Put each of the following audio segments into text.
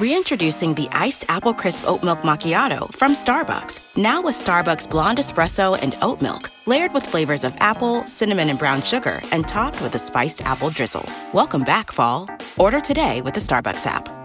Reintroducing the iced apple crisp oat milk macchiato from Starbucks. Now with Starbucks blonde espresso and oat milk, layered with flavors of apple, cinnamon, and brown sugar, and topped with a spiced apple drizzle. Welcome back, fall. Order today with the Starbucks app.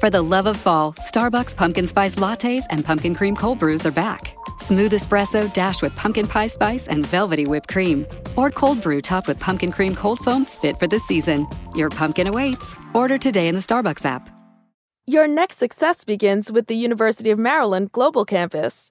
For the love of fall, Starbucks pumpkin spice lattes and pumpkin cream cold brews are back. Smooth espresso dashed with pumpkin pie spice and velvety whipped cream. Or cold brew topped with pumpkin cream cold foam fit for the season. Your pumpkin awaits. Order today in the Starbucks app. Your next success begins with the University of Maryland Global Campus.